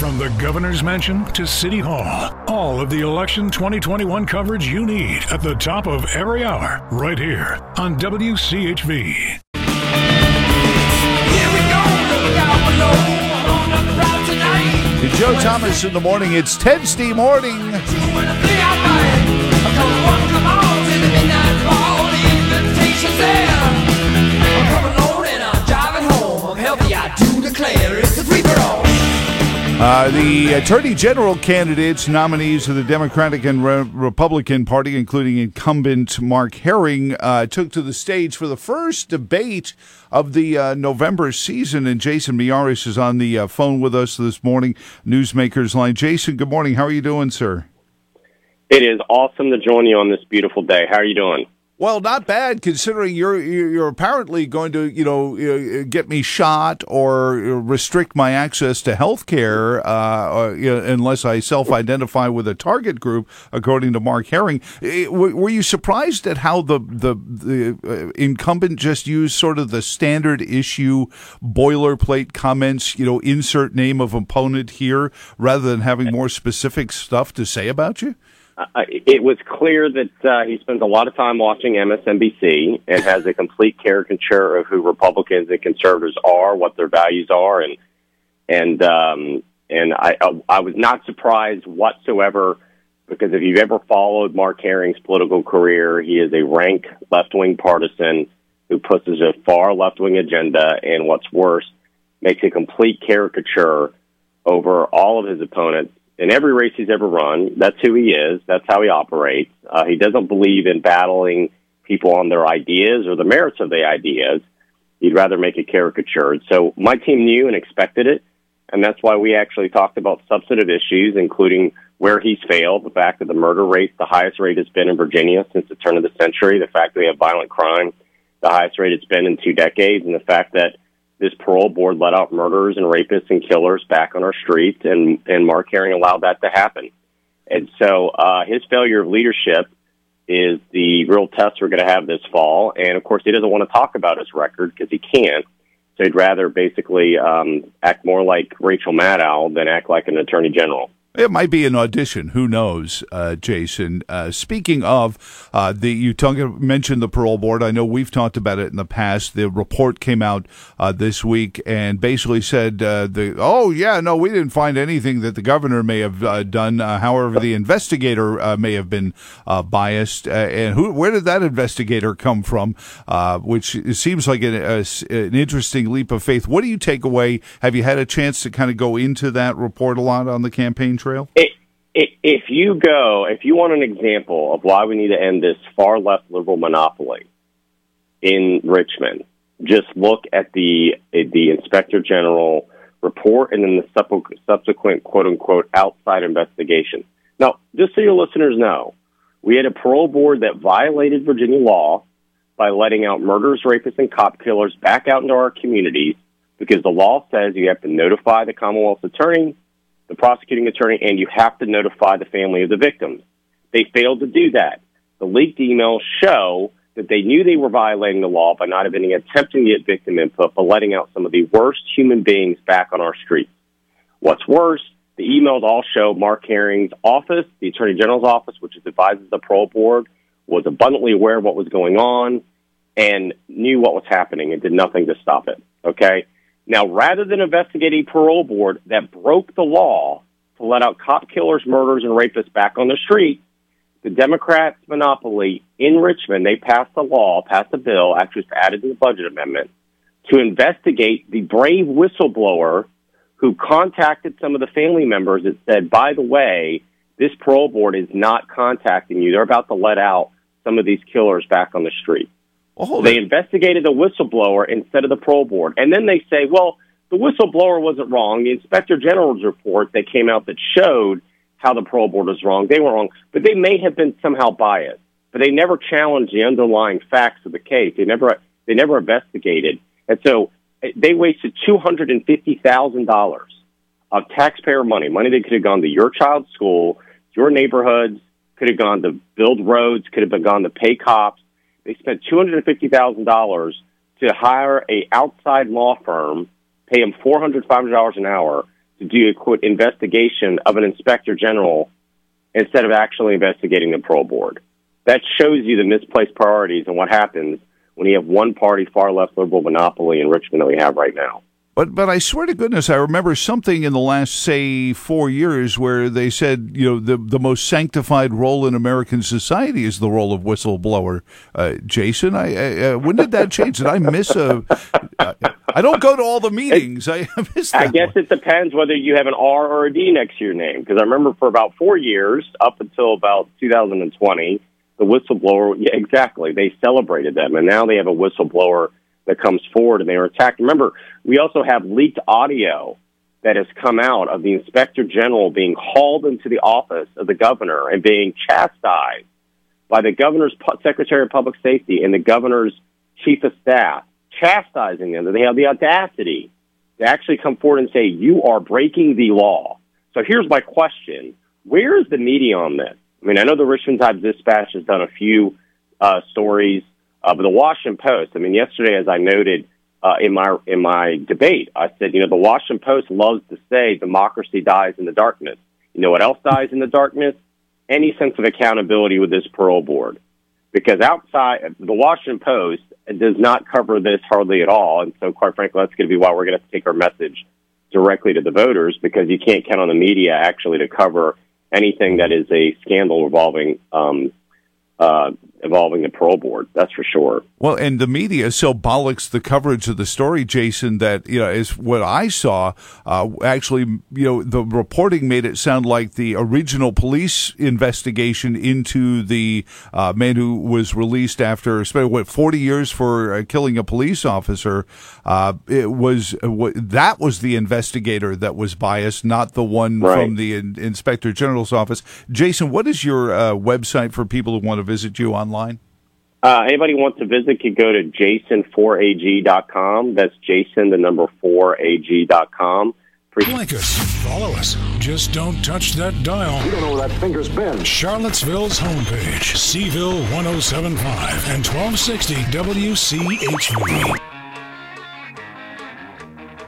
From the governor's mansion to City Hall, all of the election 2021 coverage you need at the top of every hour, right here on WCHV. To Joe Thomas in the morning, it's Ted's morning. Uh, the Attorney General candidates, nominees of the Democratic and Re- Republican Party, including incumbent Mark Herring, uh, took to the stage for the first debate of the uh, November season. And Jason Miyares is on the uh, phone with us this morning, Newsmakers Line. Jason, good morning. How are you doing, sir? It is awesome to join you on this beautiful day. How are you doing? Well, not bad considering you're you're apparently going to you know uh, get me shot or restrict my access to health care uh, unless I self-identify with a target group, according to Mark Herring. Were you surprised at how the the, the uh, incumbent just used sort of the standard issue boilerplate comments? You know, insert name of opponent here rather than having more specific stuff to say about you uh, it was clear that uh, he spends a lot of time watching MSNBC and has a complete caricature of who Republicans and conservatives are, what their values are, and and um, and I I was not surprised whatsoever because if you've ever followed Mark Herring's political career, he is a rank left wing partisan who pushes a far left wing agenda, and what's worse, makes a complete caricature over all of his opponents in every race he's ever run. That's who he is. That's how he operates. Uh, he doesn't believe in battling people on their ideas or the merits of the ideas. He'd rather make it caricatured. So my team knew and expected it. And that's why we actually talked about substantive issues, including where he's failed, the fact that the murder rate, the highest rate has been in Virginia since the turn of the century, the fact that we have violent crime, the highest rate it's been in two decades, and the fact that this parole board let out murderers and rapists and killers back on our streets, and and Mark Herring allowed that to happen. And so uh, his failure of leadership is the real test we're going to have this fall. And of course, he doesn't want to talk about his record because he can't. So he'd rather basically um, act more like Rachel Maddow than act like an attorney general. It might be an audition. Who knows, uh, Jason? Uh, speaking of, uh, the you talk, mentioned the parole board. I know we've talked about it in the past. The report came out uh, this week and basically said, uh, the "Oh yeah, no, we didn't find anything that the governor may have uh, done. however, the investigator may have been biased. and who, where did that investigator come from? which seems like an, a, an interesting leap of faith. What do you take away? Have you had a chance to kind of go into that report a lot on the campaign trail? It, it, if you go, if you want an example of why we need to end this far left liberal monopoly in Richmond, just look at the the inspector general report and then the subsequent quote unquote outside investigation. Now, just so your listeners know, we had a parole board that violated Virginia law by letting out murderers, rapists, and cop killers back out into our communities because the law says you have to notify the Commonwealth's attorney the prosecuting attorney, and you have to notify the family of the victims. They failed to do that. The leaked emails show that they knew they were violating the law by not even attempting to get victim input, but letting out some of the worst human beings back on our streets. What's worse, the emails all show Mark Herring's office, the Attorney General's office, which advises the parole board, was abundantly aware of what was going on and knew what was happening and did nothing to stop it. Okay? Now, rather than investigating parole board that broke the law to let out cop killers, murderers, and rapists back on the street, the Democrats' monopoly in Richmond, they passed a law, passed a bill, actually added to the budget amendment, to investigate the brave whistleblower who contacted some of the family members that said, by the way, this parole board is not contacting you. They're about to let out some of these killers back on the street. Well, they investigated the whistleblower instead of the parole board. And then they say, well, the whistleblower wasn't wrong. The inspector general's report that came out that showed how the parole board was wrong, they were wrong. But they may have been somehow biased. But they never challenged the underlying facts of the case. They never they never investigated. And so they wasted two hundred and fifty thousand dollars of taxpayer money, money that could have gone to your child's school, your neighborhoods, could have gone to build roads, could have been gone to pay cops, they spent two hundred and fifty thousand dollars to hire a outside law firm, pay them four hundred, five hundred dollars an hour to do a quote investigation of an inspector general instead of actually investigating the parole board. That shows you the misplaced priorities and what happens when you have one party far left liberal monopoly in Richmond that we have right now. But but I swear to goodness, I remember something in the last say four years where they said you know the the most sanctified role in American society is the role of whistleblower. Uh, Jason, I, I uh, when did that change? Did I miss a? I don't go to all the meetings. I miss. I guess one. it depends whether you have an R or a D next to your name. Because I remember for about four years, up until about 2020, the whistleblower. Yeah, exactly. They celebrated them, and now they have a whistleblower that comes forward and they are attacked. Remember, we also have leaked audio that has come out of the inspector general being hauled into the office of the governor and being chastised by the governor's secretary of public safety and the governor's chief of staff, chastising them that they have the audacity to actually come forward and say, you are breaking the law. So here's my question. Where is the media on this? I mean, I know the Richmond Times Dispatch has done a few uh, stories uh, but the Washington Post, I mean, yesterday, as I noted uh, in my in my debate, I said, you know, the Washington Post loves to say democracy dies in the darkness. You know what else dies in the darkness? Any sense of accountability with this parole board, because outside the Washington Post does not cover this hardly at all, and so quite frankly, that's going to be why we're going to take our message directly to the voters because you can't count on the media actually to cover anything that is a scandal involving um, uh, involving the parole board. That's for sure. Well, and the media so bollocks the coverage of the story, Jason, that you know is what I saw. Uh, actually, you know, the reporting made it sound like the original police investigation into the uh, man who was released after what forty years for uh, killing a police officer. Uh, it was that was the investigator that was biased, not the one right. from the in, inspector general's office. Jason, what is your uh, website for people who want to visit you online? Uh, anybody wants to visit can go to jason4ag.com. That's jason, the number 4ag.com. Pre- like us, follow us. Just don't touch that dial. You don't know where that finger's been. Charlottesville's homepage, C-ville 1075 and 1260 WCHV.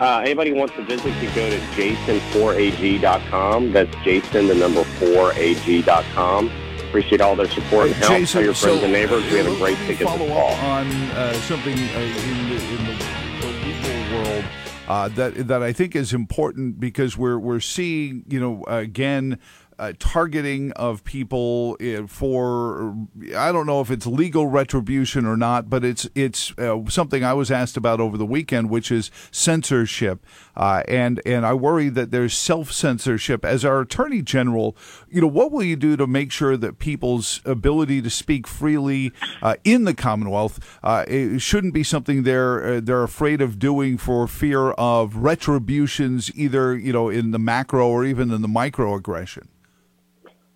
Uh, anybody wants to visit can go to jason4ag.com. That's jason, the number 4ag.com. Appreciate all their support and help. Jason, Tell your friends so, and neighbors. We have a great ticket follow to call. on uh, something uh, in, the, in the, the legal world. Uh, that that I think is important because we're we're seeing you know again uh, targeting of people uh, for I don't know if it's legal retribution or not, but it's it's uh, something I was asked about over the weekend, which is censorship, uh, and and I worry that there's self censorship. As our attorney general, you know, what will you do to make sure that people's ability to speak freely uh, in the Commonwealth uh, shouldn't be something they're they're afraid of doing for fear of retributions, either you know in the macro or even in the microaggression.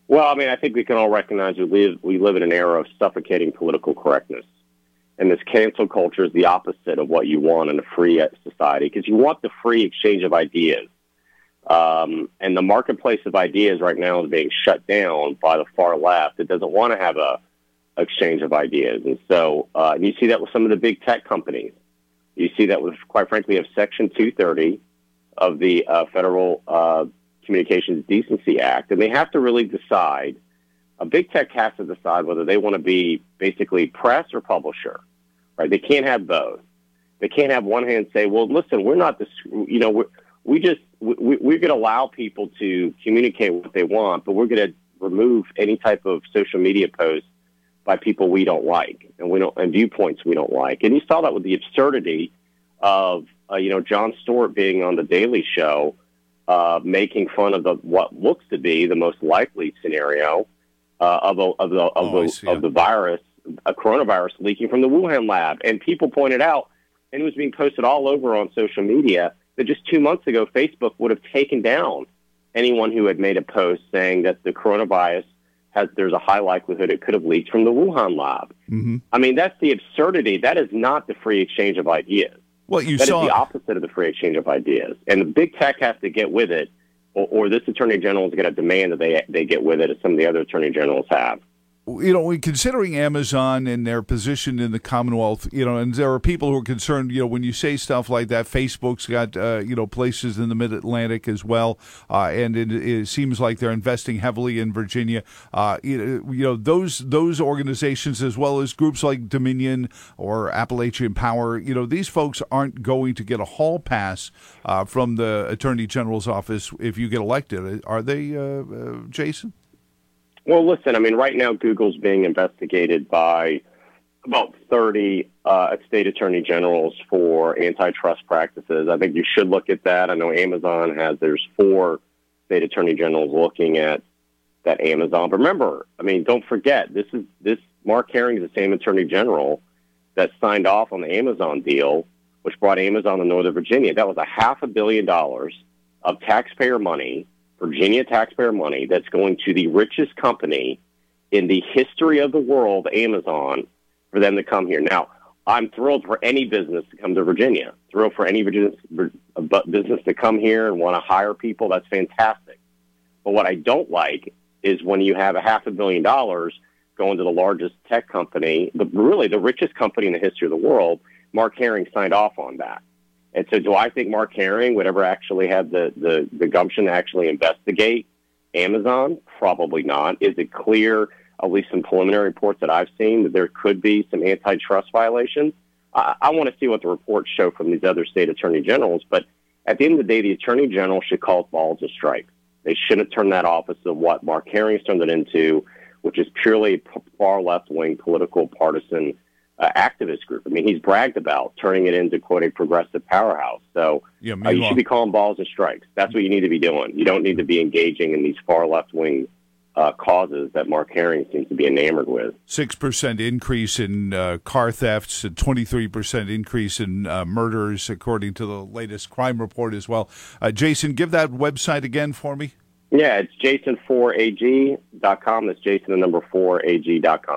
Well, I mean, I think we can all recognize we live we live in an era of suffocating political correctness, and this cancel culture is the opposite of what you want in a free society because you want the free exchange of ideas. Um, and the marketplace of ideas right now is being shut down by the far left. It doesn't want to have a exchange of ideas, and so uh, and you see that with some of the big tech companies. You see that with, quite frankly, of Section 230 of the uh, federal uh, Communications Decency Act, and they have to really decide. A big tech has to decide whether they want to be basically press or publisher, right? They can't have both. They can't have one hand say, "Well, listen, we're not this. You know, we're, we just we, we're going to allow people to communicate what they want, but we're going to remove any type of social media post by people we don't like and we don't and viewpoints we don't like." And you saw that with the absurdity of uh, you know Jon Stewart being on the Daily Show uh, making fun of the what looks to be the most likely scenario uh, of, a, of the of, oh, the, of the virus, a coronavirus leaking from the Wuhan lab, and people pointed out, and it was being posted all over on social media that just two months ago, Facebook would have taken down anyone who had made a post saying that the coronavirus has there's a high likelihood it could have leaked from the Wuhan lab. Mm-hmm. I mean, that's the absurdity. That is not the free exchange of ideas. Well, you that saw is the opposite of the free exchange of ideas, and the big tech has to get with it, or, or this attorney general is going to demand that they they get with it, as some of the other attorney generals have. You know, considering Amazon and their position in the Commonwealth, you know, and there are people who are concerned, you know, when you say stuff like that, Facebook's got, uh, you know, places in the Mid Atlantic as well, uh, and it, it, seems like they're investing heavily in Virginia. Uh, you, you know, those those organizations as well as groups like Dominion or Appalachian Power, you know, these folks aren't going to get a hall pass uh, from the Attorney General's office if you get elected, are they, uh, uh, Jason? Well, listen, I mean, right now Google's being investigated by about 30 uh, state attorney generals for antitrust practices. I think you should look at that. I know Amazon has, there's four state attorney generals looking at that Amazon. But remember, I mean, don't forget, this is, this, Mark Herring is the same attorney general that signed off on the Amazon deal, which brought Amazon to Northern Virginia. That was a half a billion dollars of taxpayer money Virginia taxpayer money that's going to the richest company in the history of the world, Amazon, for them to come here. Now, I'm thrilled for any business to come to Virginia. Thrilled for any business uh, to come here and want to hire people. That's fantastic. But what I don't like is when you have a half a billion dollars going to the largest tech company, the, really the richest company in the history of the world. Mark Herring signed off on that. And so, do I think Mark Herring would ever actually have the, the, the gumption to actually investigate Amazon? Probably not. Is it clear, at least some preliminary reports that I've seen, that there could be some antitrust violations? I, I want to see what the reports show from these other state attorney generals. But at the end of the day, the attorney general should call balls a strike. They shouldn't turn that office of what Mark Herring's turned it into, which is purely far left wing political partisan uh, activist group. I mean, he's bragged about turning it into quote a progressive powerhouse. So yeah, uh, you should be calling balls and strikes. That's what you need to be doing. You don't need to be engaging in these far left wing uh, causes that Mark Herring seems to be enamored with. Six percent increase in uh, car thefts, and twenty three percent increase in uh, murders, according to the latest crime report as well. Uh, Jason, give that website again for me. Yeah, it's jason4ag.com. That's jason the number 4ag.com.